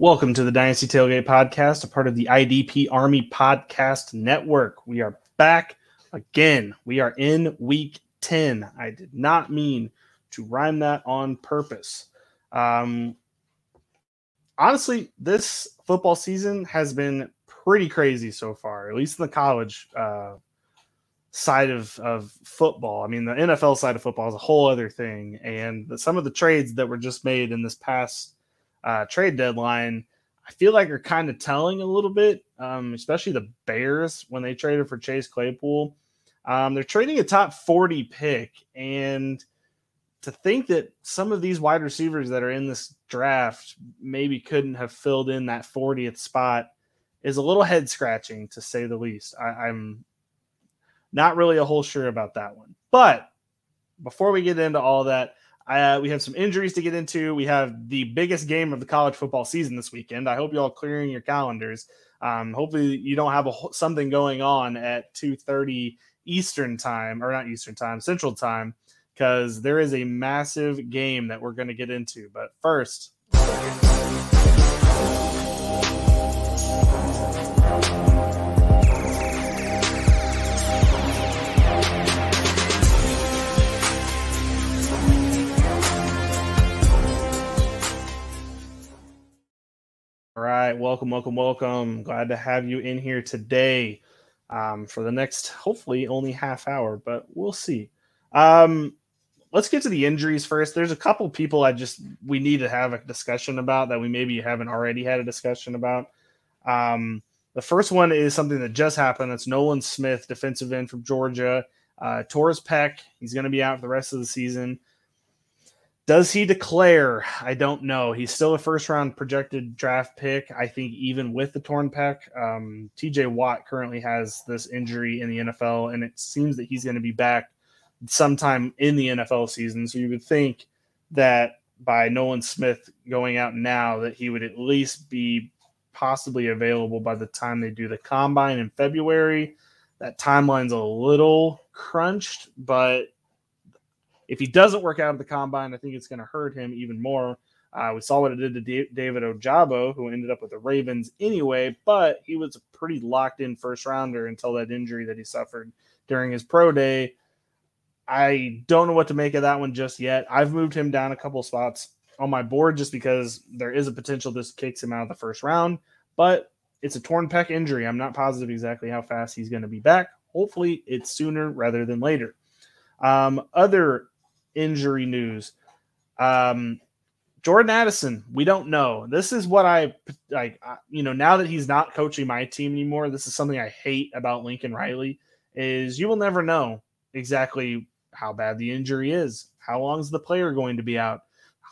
Welcome to the Dynasty Tailgate Podcast, a part of the IDP Army Podcast Network. We are back again. We are in week 10. I did not mean to rhyme that on purpose. Um, honestly, this football season has been pretty crazy so far, at least in the college uh, side of, of football. I mean, the NFL side of football is a whole other thing. And the, some of the trades that were just made in this past uh, trade deadline, I feel like are kind of telling a little bit, um, especially the Bears when they traded for Chase Claypool. Um, they're trading a top 40 pick. And to think that some of these wide receivers that are in this draft maybe couldn't have filled in that 40th spot is a little head scratching to say the least. I, I'm not really a whole sure about that one. But before we get into all that, uh, we have some injuries to get into. We have the biggest game of the college football season this weekend. I hope you all clearing your calendars. Um, hopefully, you don't have a, something going on at two thirty Eastern time, or not Eastern time, Central time, because there is a massive game that we're going to get into. But first. All right, welcome, welcome, welcome. Glad to have you in here today um, for the next, hopefully, only half hour, but we'll see. Um, let's get to the injuries first. There's a couple people I just we need to have a discussion about that we maybe haven't already had a discussion about. Um, the first one is something that just happened. That's Nolan Smith, defensive end from Georgia. Uh, torn pec, he's going to be out for the rest of the season. Does he declare? I don't know. He's still a first round projected draft pick. I think even with the torn pec, um, TJ Watt currently has this injury in the NFL, and it seems that he's going to be back sometime in the NFL season. So you would think that by Nolan Smith going out now, that he would at least be possibly available by the time they do the combine in February. That timeline's a little crunched, but if he doesn't work out at the combine, I think it's going to hurt him even more. Uh, we saw what it did to D- David Ojabo, who ended up with the Ravens anyway, but he was a pretty locked in first rounder until that injury that he suffered during his pro day. I don't know what to make of that one just yet. I've moved him down a couple spots on my board just because there is a potential this kicks him out of the first round, but it's a torn pec injury. I'm not positive exactly how fast he's going to be back. Hopefully, it's sooner rather than later. Um, other injury news. Um, Jordan Addison, we don't know. This is what I like. You know, now that he's not coaching my team anymore, this is something I hate about Lincoln Riley. Is you will never know exactly how bad the injury is. How long is the player going to be out?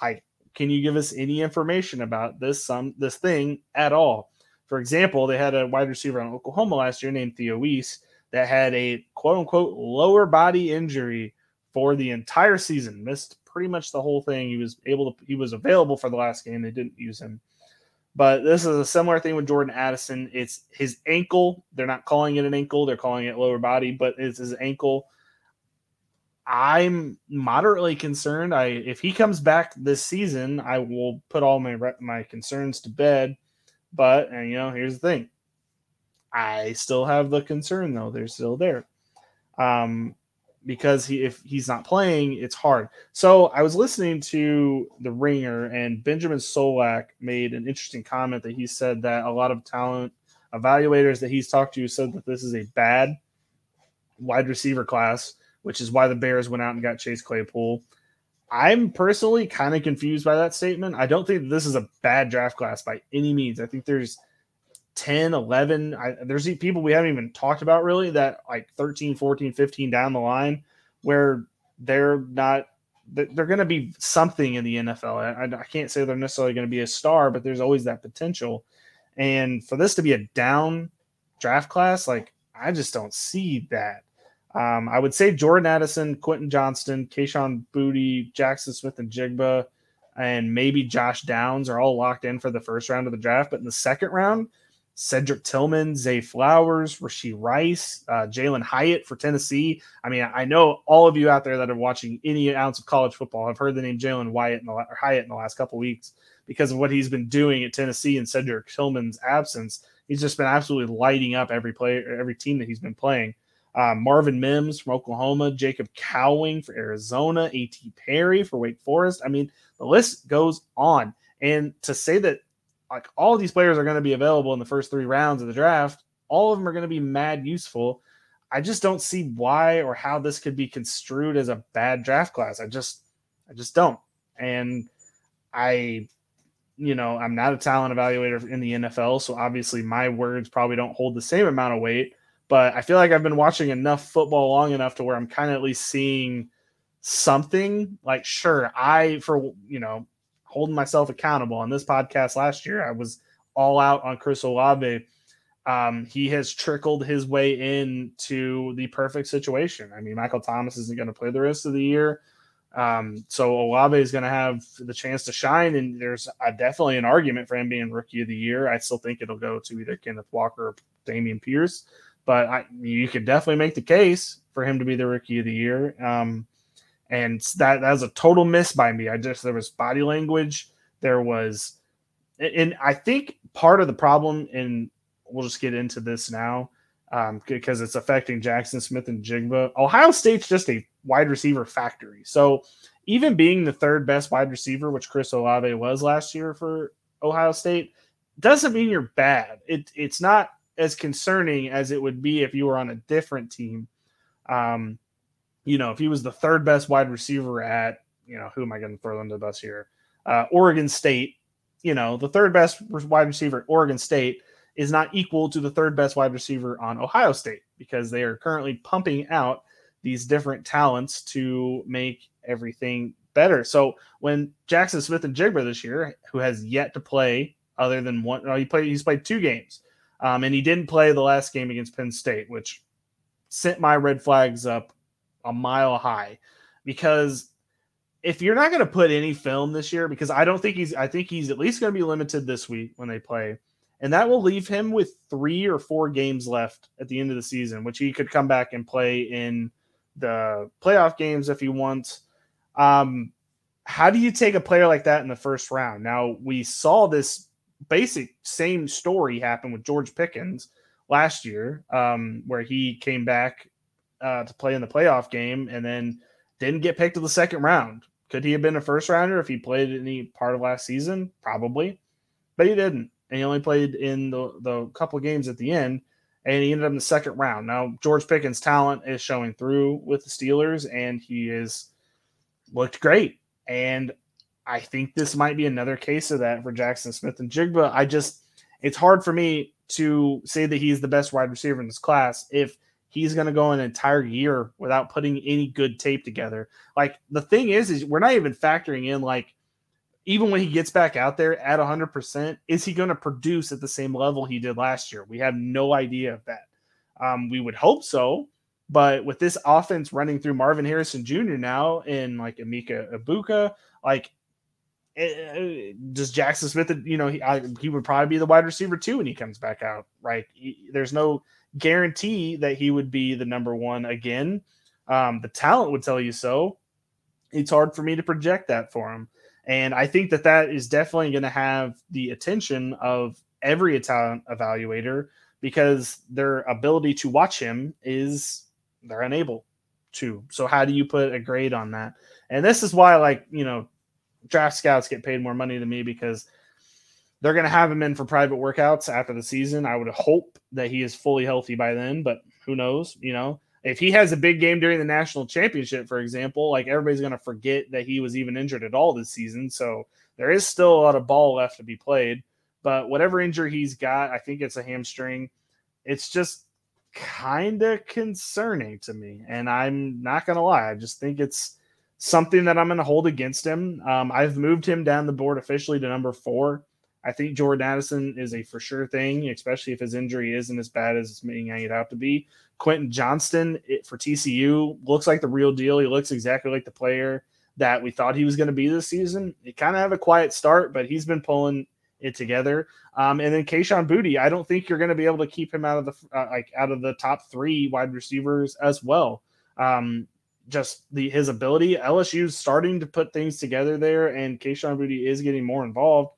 Like, can you give us any information about this some this thing at all? For example, they had a wide receiver on Oklahoma last year named Theo Wease that had a quote unquote lower body injury for the entire season. Missed pretty much the whole thing. He was able to. He was available for the last game. They didn't use him. But this is a similar thing with Jordan Addison. It's his ankle. They're not calling it an ankle. They're calling it lower body, but it's his ankle. I'm moderately concerned. I if he comes back this season, I will put all my my concerns to bed. But and you know, here's the thing. I still have the concern though. They're still there. Um, because he if he's not playing, it's hard. So I was listening to the Ringer, and Benjamin Solak made an interesting comment that he said that a lot of talent evaluators that he's talked to said that this is a bad wide receiver class, which is why the Bears went out and got Chase Claypool. I'm personally kind of confused by that statement. I don't think this is a bad draft class by any means. I think there's 10, 11. I, there's people we haven't even talked about really that like 13, 14, 15 down the line where they're not, they're going to be something in the NFL. I, I can't say they're necessarily going to be a star, but there's always that potential. And for this to be a down draft class, like I just don't see that. Um, I would say Jordan Addison, Quentin Johnston, Kayshon Boutte, Jackson Smith-Njigba, and maybe Josh Downs are all locked in for the first round of the draft. But in the second round, Cedric Tillman, Zay Flowers, Rashee Rice, uh, Jalin Hyatt for Tennessee. I mean, I know all of you out there that are watching any ounce of college football have heard the name Jalen Wyatt in the, or Hyatt in the last couple weeks because of what he's been doing at Tennessee in Cedric Tillman's absence. He's just been absolutely lighting up every player, every team that he's been playing. Uh, Marvin Mims from Oklahoma, Jacob Cowing for Arizona, A.T. Perry for Wake Forest. I mean, the list goes on. And to say that like all these players are going to be available in the first three rounds of the draft, all of them are going to be mad useful. I just don't see why or how this could be construed as a bad draft class. I just, I just don't. And I, you know, I'm not a talent evaluator in the NFL, so obviously my words probably don't hold the same amount of weight. But I feel like I've been watching enough football long enough to where I'm kind of at least seeing something. Like, sure, I for you know holding myself accountable on this podcast last year, I was all out on Chris Olave um, he has trickled his way into the perfect situation. I mean, Michael Thomas isn't going to play the rest of the year. Um, so Olave is going to have the chance to shine, and there's a, definitely an argument for him being rookie of the year. I still think it'll go to either Kenneth Walker or Dameon Pierce, but I, you could definitely make the case for him to be the rookie of the year. Um, and that that was a total miss by me. I just there was body language, there was, and I think part of the problem in we'll just get into this now um, because it's affecting Jackson Smith-Njigba. Ohio State's just a wide receiver factory. So even being the third best wide receiver, which Chris Olave was last year for Ohio State, doesn't mean you're bad. It, it's not as concerning as it would be if you were on a different team. Um, you know, if he was the third best wide receiver at, you know, who am I going to throw under the bus here? Uh, Oregon State, you know, the third best wide receiver at Oregon State is not equal to the third best wide receiver on Ohio State because they are currently pumping out these different talents to make everything better. So when Jackson Smith-Njigba this year, who has yet to play other than one, no, he played he's played two games, um, and he didn't play the last game against Penn State, which sent my red flags up a mile high because if you're not going to put any film this year, because I don't think he's, I think he's at least going to be limited this week when they play and that will leave him with three or four games left at the end of the season, which he could come back and play in the playoff games if he wants. Um, how do you take a player like that in the first round? Now we saw this basic same story happen with George Pickens last year, um, where he came back uh, to play in the playoff game and then didn't get picked to the second round. Could he have been a first rounder if he played any part of last season? Probably, but he didn't and he only played in the, the couple games at the end, and he ended up in the second round. Now, George Pickens' talent is showing through with the Steelers, and he is looked great. And I think this might be another case of that for Jackson Smith-Njigba. I just, it's hard for me to say that he's the best wide receiver in this class if he's going to go an entire year without putting any good tape together. Like the thing is, is we're not even factoring in like even when he gets back out there at 100%, is he going to produce at the same level he did last year? We have no idea of that. Um, we would hope so, but with this offense running through Marvin Harrison Jr. now and like Emeka Egbuka, like uh, does Jackson Smith, you know, he, I, he would probably be the wide receiver too when he comes back out, right? He, there's no guarantee that he would be the number one again. Um, the talent would tell you so. It's hard for me to project that for him. And I think that that is definitely going to have the attention of every Italian evaluator because their ability to watch him is they're unable to. So how do you put a grade on that? And this is why, like, you know, draft scouts get paid more money than me because they're going to have him in for private workouts after the season. I would hope that he is fully healthy by then, but who knows, you know? if he has a big game during the national championship, for example, like everybody's going to forget that he was even injured at all this season. So there is still a lot of ball left to be played. But whatever injury he's got, I think it's a hamstring. It's just kind of concerning to me. And I'm not going to lie. I just think it's something that I'm going to hold against him. Um, I've moved him down the board officially to number four. I think Jordan Addison is a for sure thing, especially if his injury isn't as bad as it's making it out to be. Quentin Johnston it, for TCU looks like the real deal. He looks exactly like the player that we thought he was going to be this season. He kind of have a quiet start, but he's been pulling it together. Um, and then Kayshon Boutte, I don't think you're going to be able to keep him out of the uh, like out of the top three wide receivers as well. Um, just the his ability, LSU's starting to put things together there, and Kayshon Boutte is getting more involved.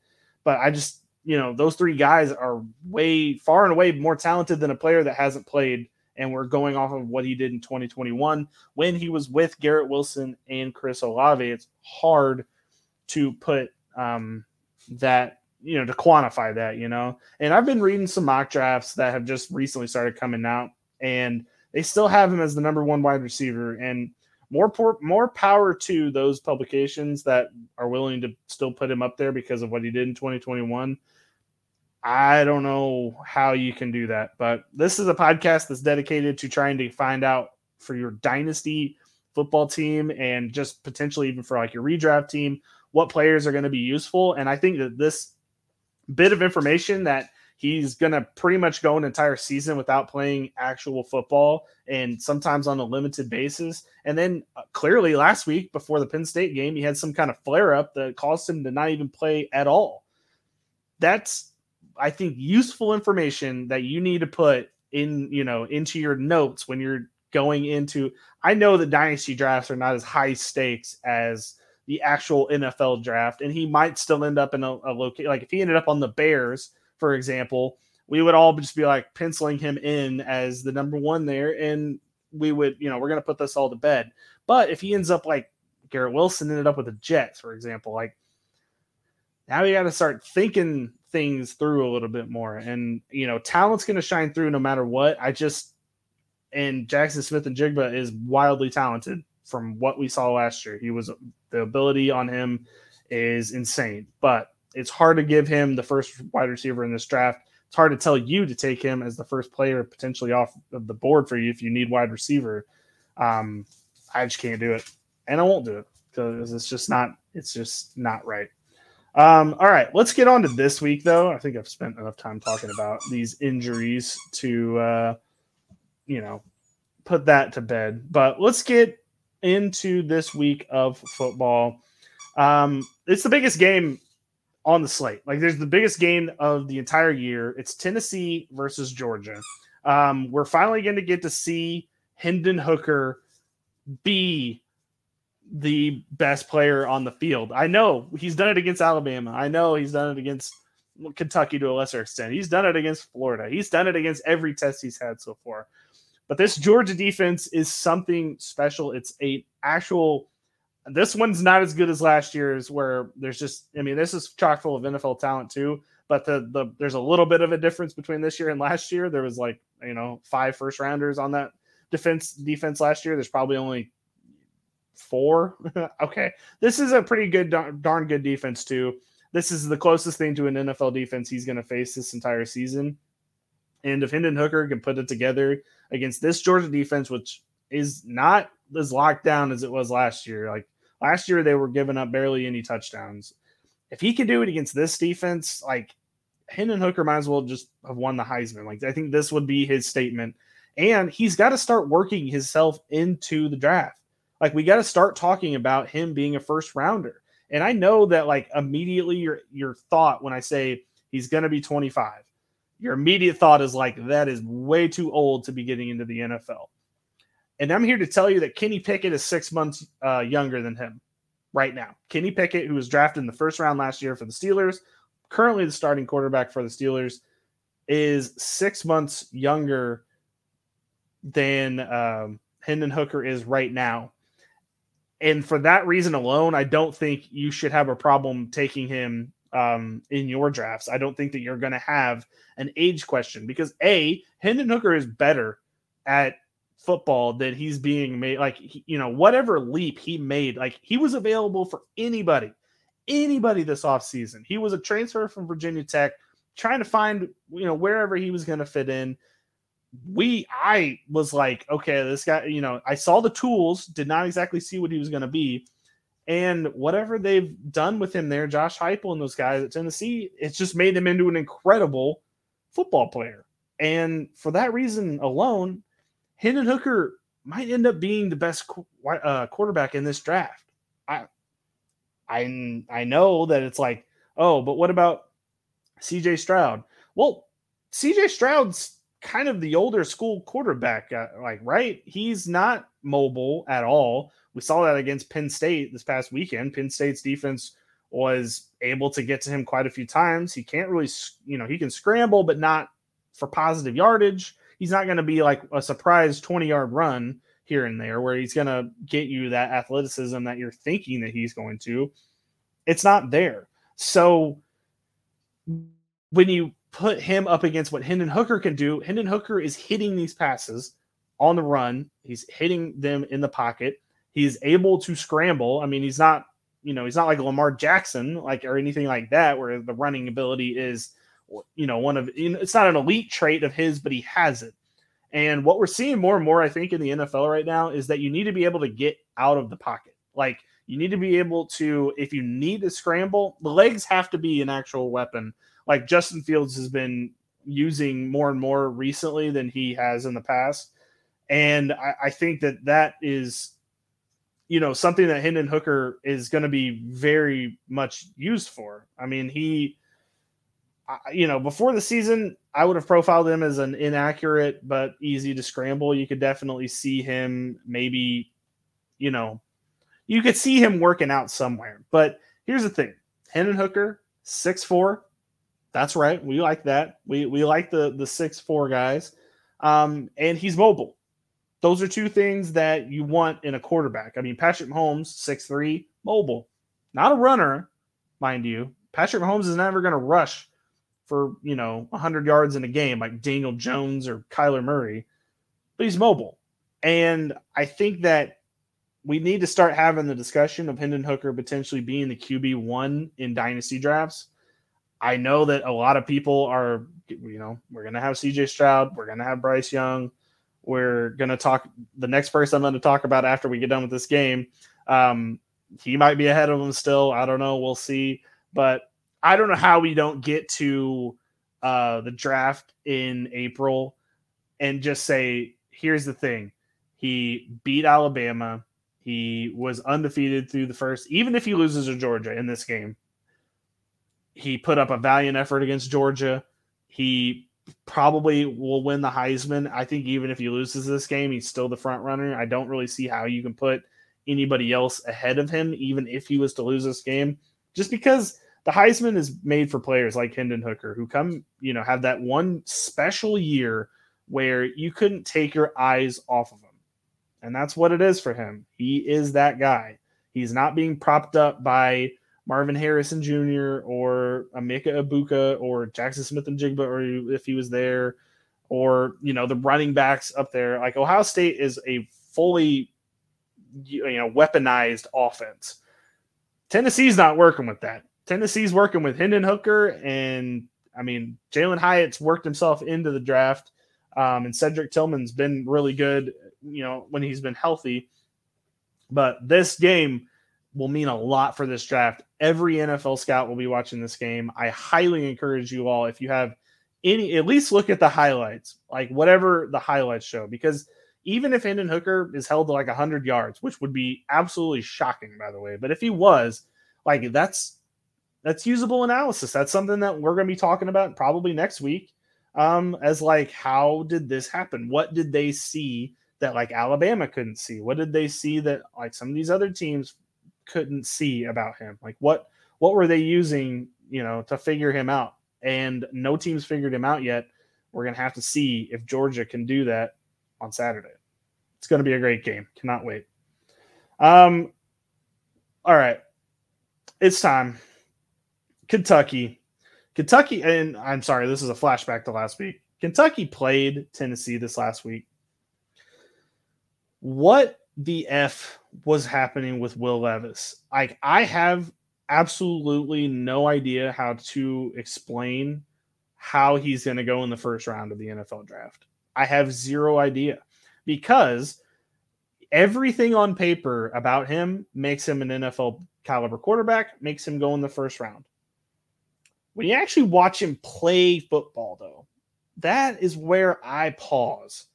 But I just, you know, those three guys are way far and away more talented than a player that hasn't played. And we're going off of what he did in 2021 when he was with Garrett Wilson and Chris Olave. It's hard to put um, that you know to quantify that you know and i've been reading some mock drafts that have just recently started coming out and they still have him as the number one wide receiver and more more power to those publications that are willing to still put him up there because of what he did in 2021 i don't know how you can do that but this is a podcast that's dedicated to trying to find out for your dynasty football team and just potentially even for like your redraft team what players are going to be useful. And i think that this bit of information that he's going to pretty much go an entire season without playing actual football and sometimes on a limited basis. And then uh, clearly last week before the Penn State game, he had some kind of flare up that caused him to not even play at all. That's, I think, useful information that you need to put in, you know, into your notes when you're going into. I know the dynasty drafts are not as high stakes as the actual NFL draft, and he might still end up in a, a location. Like if he ended up on the Bears, for example, we would all just be like penciling him in as the number one there, and we would, you know, we're gonna put this all to bed. But if he ends up like Garrett Wilson ended up with the Jets, for example, like now you got to start thinking things through a little bit more, and you know, talent's gonna shine through no matter what. I just and Jackson Smith-Njigba is wildly talented from what we saw last year. He was the ability on him is insane, but it's hard to give him the first wide receiver in this draft. It's hard to tell you to take him as the first player potentially off of the board for you if you need wide receiver. Um, I just can't do it, and I won't do it because it's just not. It's just not right. Um, all right, let's get on to this week though. I think I've spent enough time talking about these injuries to, uh, you know, put that to bed. But let's get into this week of football. Um, it's the biggest game on the slate. Like, there's the biggest game of the entire year. It's Tennessee versus Georgia. Um, we're finally going to get to see Hendon Hooker be the best player on the field. I know he's done it against Alabama. I know he's done it against Kentucky to a lesser extent. He's done it against Florida. He's done it against every test he's had so far. But this Georgia defense is something special. It's a actual. This one's not as good as last year's, where there's just. I mean, this is chock full of NFL talent too. But the the there's a little bit of a difference between this year and last year. There was like you know five first rounders on that defense defense last year. There's probably only four. okay, this is a pretty good darn good defense too. This is the closest thing to an NFL defense he's going to face this entire season. And if Hendon Hooker can put it together against this Georgia defense, which is not as locked down as it was last year, like last year they were giving up barely any touchdowns. If he can do it against this defense, like Hendon Hooker might as well just have won the Heisman. Like I think this would be his statement. And he's got to start working himself into the draft. Like we got to start talking about him being a first rounder. And I know that like immediately your your thought when I say he's going to be 25 your immediate thought is like that is way too old to be getting into the NFL. And I'm here to tell you that Kenny Pickett is six months uh, younger than him right now. Kenny Pickett, who was drafted in the first round last year for the Steelers, currently the starting quarterback for the Steelers, is six months younger than um, Hendon Hooker is right now. And for that reason alone, I don't think you should have a problem taking him um, in your drafts. I don't think that you're going to have an age question because a Hendon Hooker is better at football that he's being made. Like you know, whatever leap he made, like he was available for anybody, anybody this offseason. He was a transfer from Virginia Tech, trying to find you know wherever he was going to fit in. We, I was like, okay, this guy, you know, I saw the tools, did not exactly see what he was going to be and whatever they've done with him there, Josh Heupel and those guys at Tennessee, it's just made him into an incredible football player. And for that reason alone, Hendon Hooker might end up being the best uh, quarterback in this draft. I, I, I know that it's like, oh, but what about C.J. Stroud? Well, C.J. Stroud's kind of the older school quarterback, uh, like right? He's not mobile at all. We saw that against Penn State this past weekend. Penn State's defense was able to get to him quite a few times. He can't really, you know, he can scramble, but not for positive yardage. He's not going to be like a surprise 20 yard run here and there where he's going to get you that athleticism that you're thinking that he's going to. It's not there. So when you put him up against what Hendon Hooker can do, Hendon Hooker is hitting these passes on the run. He's hitting them in the pocket. He's able to scramble. I mean, he's not, you know, he's not like Lamar Jackson, like or anything like that, where the running ability is, you know, one of it's not an elite trait of his, but he has it. And what we're seeing more and more, I think, in the NFL right now is that you need to be able to get out of the pocket. Like you need to be able to, if you need to scramble, the legs have to be an actual weapon. Like Justin Fields has been using more and more recently than he has in the past. And I, I think that that is, you know, something that Hendon Hooker is going to be very much used for. I mean, he, you know, before the season, I would have profiled him as an inaccurate but easy to scramble. You could definitely see him maybe, you know, you could see him working out somewhere. But here's the thing Hendon Hooker, six four. That's right. We like that. We we like the the six four guys. Um, and he's mobile. Those are two things that you want in a quarterback. I mean, Patrick Mahomes, six three, mobile, not a runner, mind you. Patrick Mahomes is never going to rush for you know 100 yards in a game like Daniel Jones or Kyler Murray, but he's mobile. And I think that we need to start having the discussion of Hendon Hooker potentially being the QB one in dynasty drafts. I know that a lot of people are, you know, we're going to have CJ Stroud, we're going to have Bryce Young, we're going to talk. The next person I'm going to talk about after we get done with this game, um, he might be ahead of him still. I don't know. We'll see. But I don't know how we don't get to uh, the draft in April and just say, here's the thing. He beat Alabama. He was undefeated through the first, even if he loses to Georgia in this game. He put up a valiant effort against Georgia. He probably will win the Heisman. I think even if he loses this game, he's still the front runner. I don't really see how you can put anybody else ahead of him, even if he was to lose this game, just because the Heisman is made for players like Hendon Hooker who come, you know, have that one special year where you couldn't take your eyes off of him. And that's what it is for him. He is that guy. He's not being propped up by Marvin Harrison Jr. or Emeka Egbuka or Jackson Smith-Njigba, or if he was there, or you know the running backs up there. Like Ohio State is a fully, you know, weaponized offense. Tennessee's not working with that. Tennessee's working with Hendon Hooker, and I mean Jalin Hyatt's worked himself into the draft, um, and Cedric Tillman's been really good. You know when he's been healthy, but this game will mean a lot for this draft. Every NFL scout will be watching this game. I highly encourage you all if you have any, at least look at the highlights, like whatever the highlights show, because even if Hendon Hooker is held to like 100 yards, which would be absolutely shocking, by the way, but if he was, like that's that's usable analysis. That's something that we're going to be talking about probably next week. Um, as like, how did this happen? What did they see that like Alabama couldn't see? What did they see that like some of these other teams couldn't see about him? Like what what were they using, you know, to figure him out? And no teams figured him out yet. We're gonna have to see if Georgia can do that on Saturday. It's gonna be a great game. Cannot wait. Um, all right, it's time. Kentucky. Kentucky, and I'm sorry, this is a flashback to last week. Kentucky played Tennessee this last week. What the F was happening with Will Levis? Like, I have absolutely no idea how to explain how he's going to go in the first round of the NFL draft. I have zero idea because everything on paper about him makes him an NFL caliber quarterback, makes him go in the first round. When you actually watch him play football, though, that is where I pause.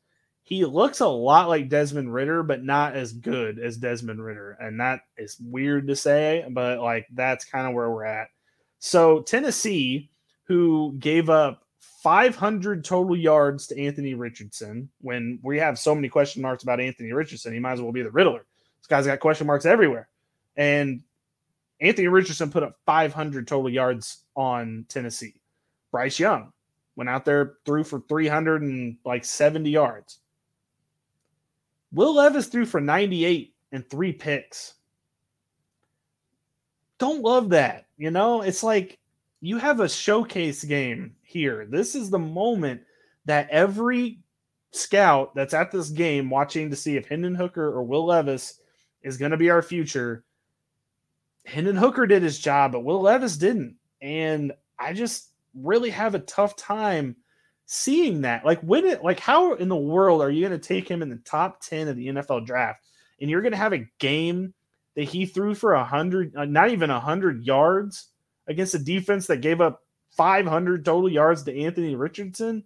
He looks a lot like Desmond Ridder, but not as good as Desmond Ridder. And that is weird to say, but like that's kind of where we're at. So, Tennessee, who gave up 500 total yards to Anthony Richardson, when we have so many question marks about Anthony Richardson, he might as well be the Riddler. This guy's got question marks everywhere. And Anthony Richardson put up 500 total yards on Tennessee. Bryce Young went out there, threw for 300 and like 70 yards. Will Levis threw for 98 and three picks. Don't love that. You know, it's like you have a showcase game here. This is the moment that every scout that's at this game watching to see if Hendon Hooker or Will Levis is going to be our future. Hendon Hooker did his job, but Will Levis didn't. And I just really have a tough time seeing that. Like, when it, like, how in the world are you going to take him in the top 10 of the NFL draft and you're going to have a game that he threw for a hundred, uh, not even a hundred yards against a defense that gave up 500 total yards to Anthony Richardson?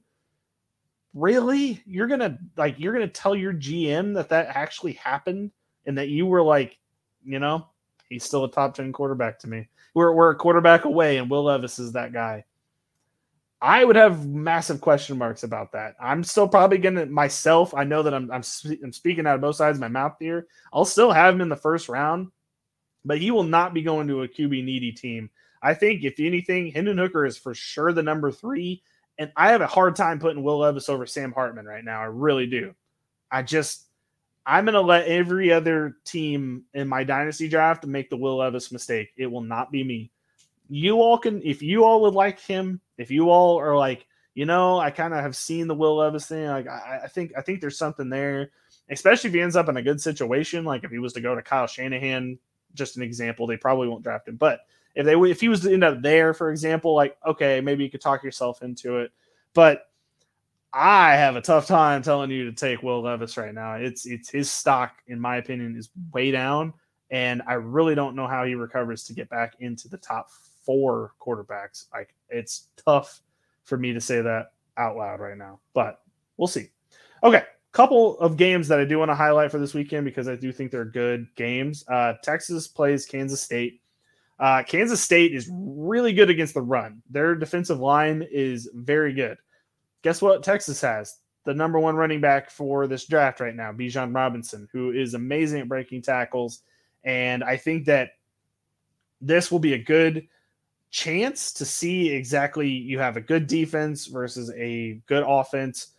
Really? You're going to, like, you're going to tell your GM that that actually happened and that you were like, you know, he's still a top 10 quarterback to me. We're, we're a quarterback away, and Will Levis is that guy. I would have massive question marks about that. I'm still probably gonna myself. I know that I'm I'm, I'm speaking out of both sides of my mouth here. I'll still have him in the first round, but he will not be going to a QB needy team. I think if anything, Hendon Hooker is for sure the number three, and I have a hard time putting Will Levis over Sam Hartman right now. I really do. I just I'm gonna let every other team in my dynasty draft make the Will Levis mistake. It will not be me you all can if you all would like him, if you all are like, you know, I kind of have seen the Will Levis thing. Like I, I, think I think there's something there, especially if he ends up in a good situation. Like if he was to go to Kyle Shanahan, just an example, they probably won't draft him. But if they if he was to end up there, for example, like okay, maybe you could talk yourself into it. But I have a tough time telling you to take Will Levis right now. It's it's his stock, in my opinion, is way down, and I really don't know how he recovers to get back into the top four quarterbacks. Like it's tough for me to say that out loud right now, but we'll see. Okay, couple of games that I do want to highlight for this weekend because I do think they're good games. Uh, Texas plays Kansas State. Uh, Kansas State is really good against the run. Their defensive line is very good. Guess what? Texas has the number one running back for this draft right now, Bijan Robinson, who is amazing at breaking tackles. And I think that this will be a good chance to see exactly you have a good defense versus a good offense.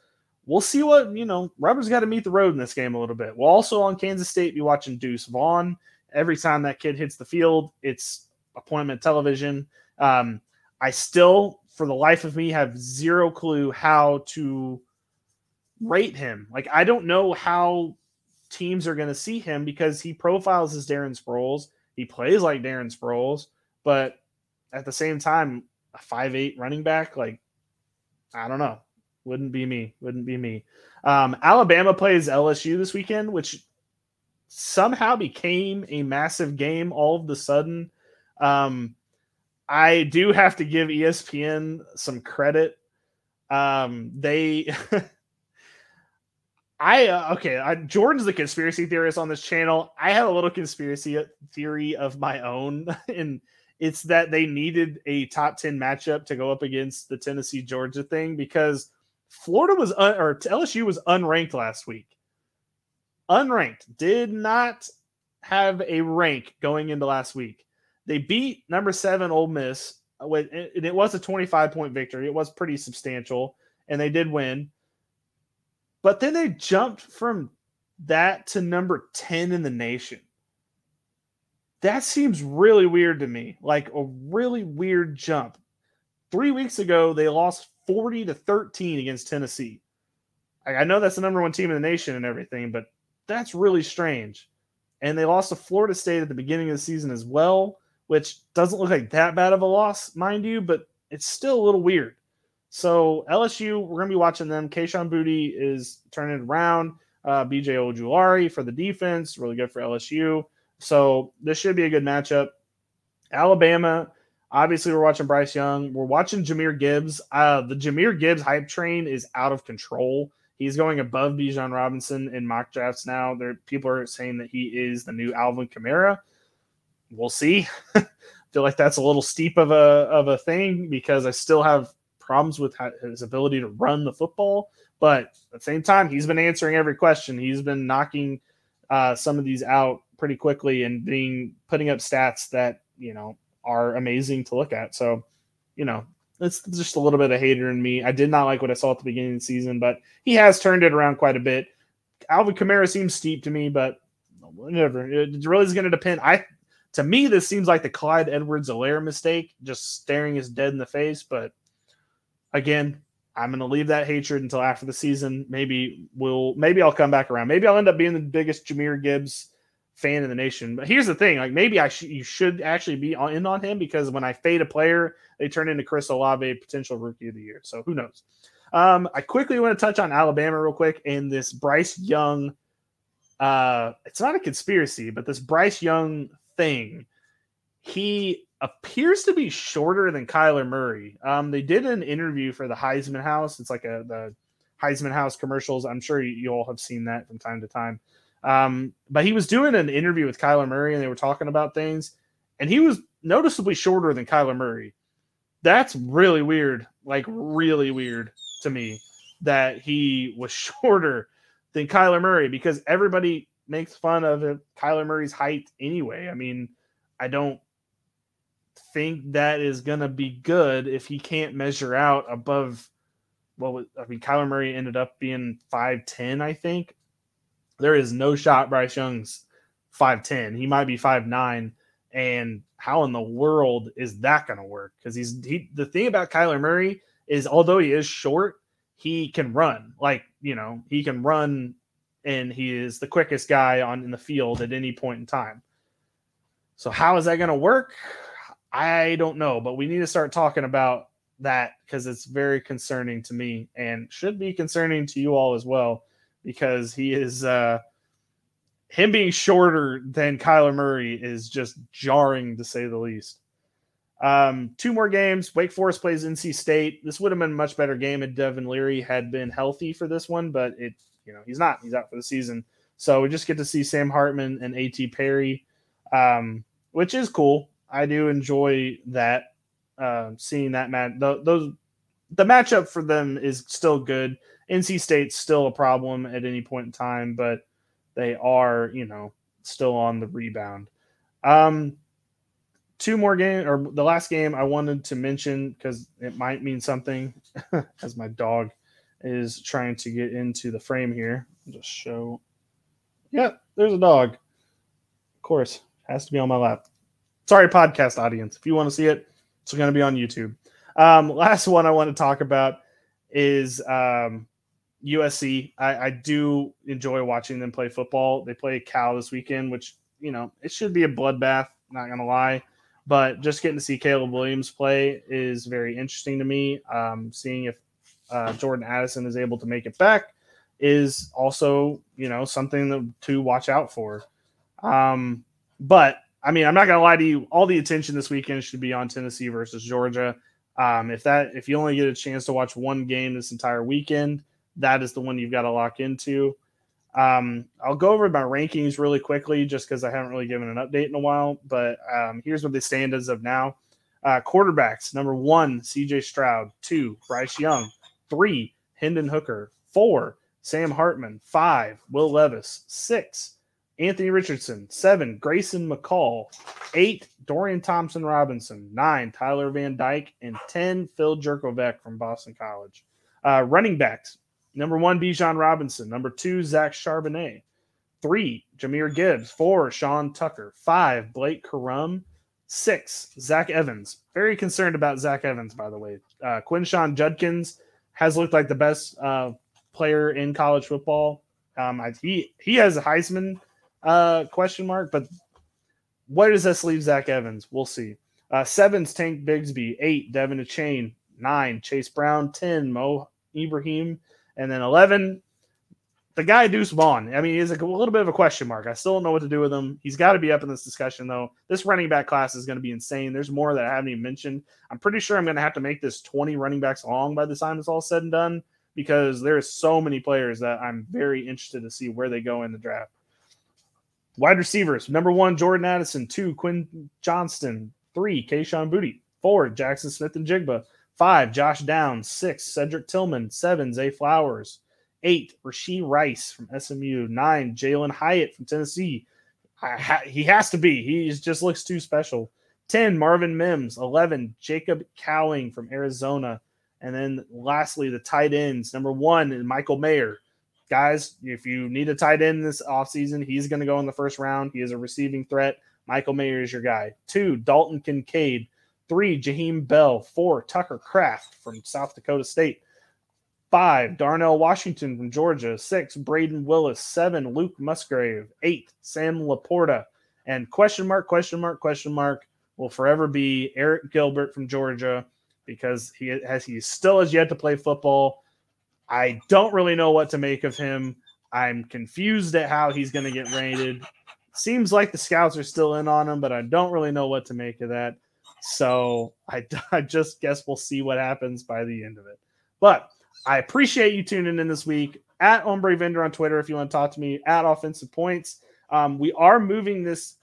We'll see what, you know, rubber's got to meet the road in this game a little bit. We'll also on Kansas State be watching Deuce Vaughn. Every time that kid hits the field, it's appointment television. Um, I still, for the life of me, have zero clue how to rate him. Like, I don't know how teams are going to see him because he profiles as Darren Sproles. He plays like Darren Sproles, but at the same time, a five eight running back, like I don't know, wouldn't be me. Wouldn't be me. Um, Alabama plays LSU this weekend, which somehow became a massive game all of the sudden. Um, I do have to give ESPN some credit. Um, they, I uh, okay. I, Jordan's the conspiracy theorist on this channel. I have a little conspiracy theory of my own, and it's that they needed a top 10 matchup to go up against the Tennessee Georgia thing because Florida was un- or LSU was unranked last week. Unranked, did not have a rank going into last week. They beat number seven Ole Miss, uh, and it was a 25 point victory. It was pretty substantial, and they did win. But then they jumped from that to number 10 in the nation. That seems really weird to me. Like a really weird jump. Three weeks ago, they lost 40 to 13 against Tennessee. I know that's the number one team in the nation and everything, but that's really strange. And they lost to Florida State at the beginning of the season as well, which doesn't look like that bad of a loss, mind you, but it's still a little weird. So LSU, we're gonna be watching them. Kayshon Boutte is turning around. Uh, BJ Ojulari for the defense, really good for LSU. So this should be a good matchup. Alabama, obviously, we're watching Bryce Young. We're watching Jahmyr Gibbs. Uh, the Jahmyr Gibbs hype train is out of control. He's going above Bijan Robinson in mock drafts now. There, people are saying that he is the new Alvin Kamara. We'll see. I feel like that's a little steep of a of a thing because I still have problems with his ability to run the football. But at the same time, he's been answering every question. He's been knocking uh, some of these out pretty quickly and being putting up stats that you know, are amazing to look at. So, you know, it's just a little bit of hater in me. I did not like what I saw at the beginning of the season, but he has turned it around quite a bit. Alvin Kamara seems steep to me, but whatever. It really is going to depend. I to me, this seems like the Clyde Edwards-Helaire mistake, just staring us dead in the face. But again, I'm going to leave that hatred until after the season. Maybe we'll, maybe I'll come back around. Maybe I'll end up being the biggest Jahmyr Gibbs fan in the nation. But here's the thing: like maybe I should, you should actually be in on him because when I fade a player, they turn into Chris Olave, potential rookie of the year. So who knows? Um, I quickly want to touch on Alabama real quick and this Bryce Young. Uh, it's not a conspiracy, but this Bryce Young thing. He appears to be shorter than Kyler Murray. Um, they did an interview for the Heisman House. It's like a the Heisman House commercials. I'm sure you, you all have seen that from time to time. Um, but he was doing an interview with Kyler Murray, and they were talking about things, and he was noticeably shorter than Kyler Murray. That's really weird, like really weird to me that he was shorter than Kyler Murray because everybody makes fun of Kyler Murray's height anyway. I mean, I don't think that is going to be good if he can't measure out above. Well, I mean, Kyler Murray ended up being five ten, I think. There is no shot Bryce Young's five ten. He might be five nine, and how in the world is that going to work? Because he's he. The thing about Kyler Murray is, although he is short, he can run. Like you know, he can run and he is the quickest guy on in the field at any point in time. So how is that going to work? I don't know, but we need to start talking about that because it's very concerning to me and should be concerning to you all as well because he is uh him being shorter than Kyler Murray is just jarring to say the least. Um, two more games. Wake Forest plays NC State. This would have been a much better game if Devin Leary had been healthy for this one, but it you know, he's not. He's out for the season. So we just get to see Sam Hartman and A.T. Perry, um, which is cool. I do enjoy that. Uh, seeing that match, those the matchup for them is still good. NC State's still a problem at any point in time, but they are, you know, still on the rebound. Um, two more games, or the last game I wanted to mention because it might mean something, as my dog is trying to get into the frame here. just show. Yep, there's a dog. Of course, has to be on my lap. Sorry, podcast audience. If you want to see it, it's going to be on YouTube. Um, last one I want to talk about is um, USC. I, I do enjoy watching them play football. They play Cal this weekend, which you know it should be a bloodbath. Not gonna lie, but just getting to see Caleb Williams play is very interesting to me. Um, seeing if uh, Jordan Addison is able to make it back is also you know something to watch out for. Um, but I mean, I'm not gonna lie to you. All the attention this weekend should be on Tennessee versus Georgia. Um, if that if you only get a chance to watch one game this entire weekend, that is the one you've got to lock into. Um, I'll go over my rankings really quickly just because I haven't really given an update in a while. But um, here's what they stand as of now. Uh, quarterbacks number one, CJ Stroud. Two, Bryce Young. Three, Hendon Hooker. Four, Sam Hartman. Five, Will Levis. Six, Anthony Richardson. Seven, Grayson McCall. Eight, Dorian Thompson Robinson. Nine, Tyler Van Dyke. And 10, Phil Jurkovec from Boston College. Uh, running backs number one, Bijan Robinson. Number two, Zach Charbonnet. Three, Jahmyr Gibbs. Four, Sean Tucker. Five, Blake Corum. Six, Zach Evans. Very concerned about Zach Evans, by the way. Uh, Quinshon Judkins has looked like the best uh, player in college football. Um, I, he he has a Heisman uh, question mark, but where does this leave Zach Evans? We'll see. Uh, seven's Tank Bigsby. Eight, Devon Achane. Nine, Chase Brown. Ten, Mo Ibrahim. And then 11, the guy Deuce Vaughn. I mean, he's a little bit of a question mark. I still don't know what to do with him. He's got to be up in this discussion, though. This running back class is going to be insane. There's more that I haven't even mentioned. I'm pretty sure I'm going to have to make this 20 running backs long by the time it's all said and done because there's so many players that I'm very interested to see where they go in the draft. Wide receivers number one, Jordan Addison. Two, Quinn Johnston. Three, Kayshon Boutte, Four, Jackson Smith-Njigba, Five, Josh Downs. Six, Cedric Tillman. Seven, Zay Flowers. Eight, Rashee Rice from SMU. Nine, Jalin Hyatt from Tennessee. Ha- he has to be. He just looks too special. 10, Marvin Mims. 11, Jacob Cowing from Arizona. And then lastly, the tight ends. Number one, is Michael Mayer. Guys, if you need a tight end this offseason, he's going to go in the first round. He is a receiving threat. Michael Mayer is your guy. Two, Dalton Kincaid. Three, Jaheim Bell. Four, Tucker Kraft from South Dakota State. Five, Darnell Washington from Georgia. Six, Brayden Willis. Seven, Luke Musgrave. Eight, Sam LaPorta. And question mark, question mark, question mark will forever be Arik Gilbert from Georgia because he has he still has yet to play football. I don't really know what to make of him. I'm confused at how he's going to get rated. Seems like the scouts are still in on him, but I don't really know what to make of that. So I, I just guess we'll see what happens by the end of it. But I appreciate you tuning in this week at Ombre Vendor on Twitter if you want to talk to me at Offensive Points. Um, we are moving this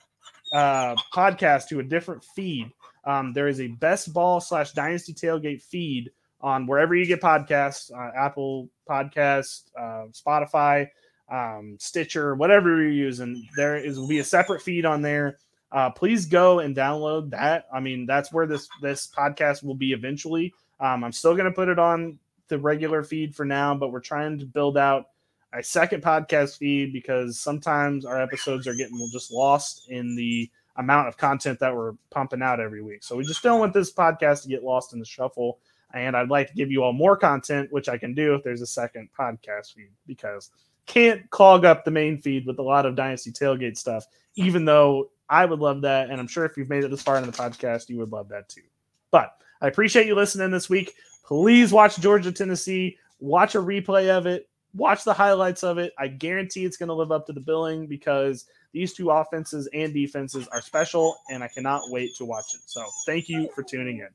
uh, podcast to a different feed. Um, there is a best ball slash dynasty tailgate feed on wherever you get podcasts, uh, Apple Podcast, uh, Spotify, um, Stitcher, whatever you're using. There is will be a separate feed on there. Uh, please go and download that. I mean, that's where this this podcast will be eventually. Um, I'm still going to put it on the regular feed for now, but we're trying to build out a second podcast feed because sometimes our episodes are getting just lost in the amount of content that we're pumping out every week. So we just don't want this podcast to get lost in the shuffle. And I'd like to give you all more content, which I can do if there's a second podcast feed because can't clog up the main feed with a lot of Dynasty Tailgate stuff, even though I would love that. And I'm sure if you've made it this far in the podcast, you would love that too. But I appreciate you listening this week. Please watch Georgia, Tennessee. Watch a replay of it. Watch the highlights of it. I guarantee it's going to live up to the billing because these two offenses and defenses are special, and I cannot wait to watch it. So thank you for tuning in.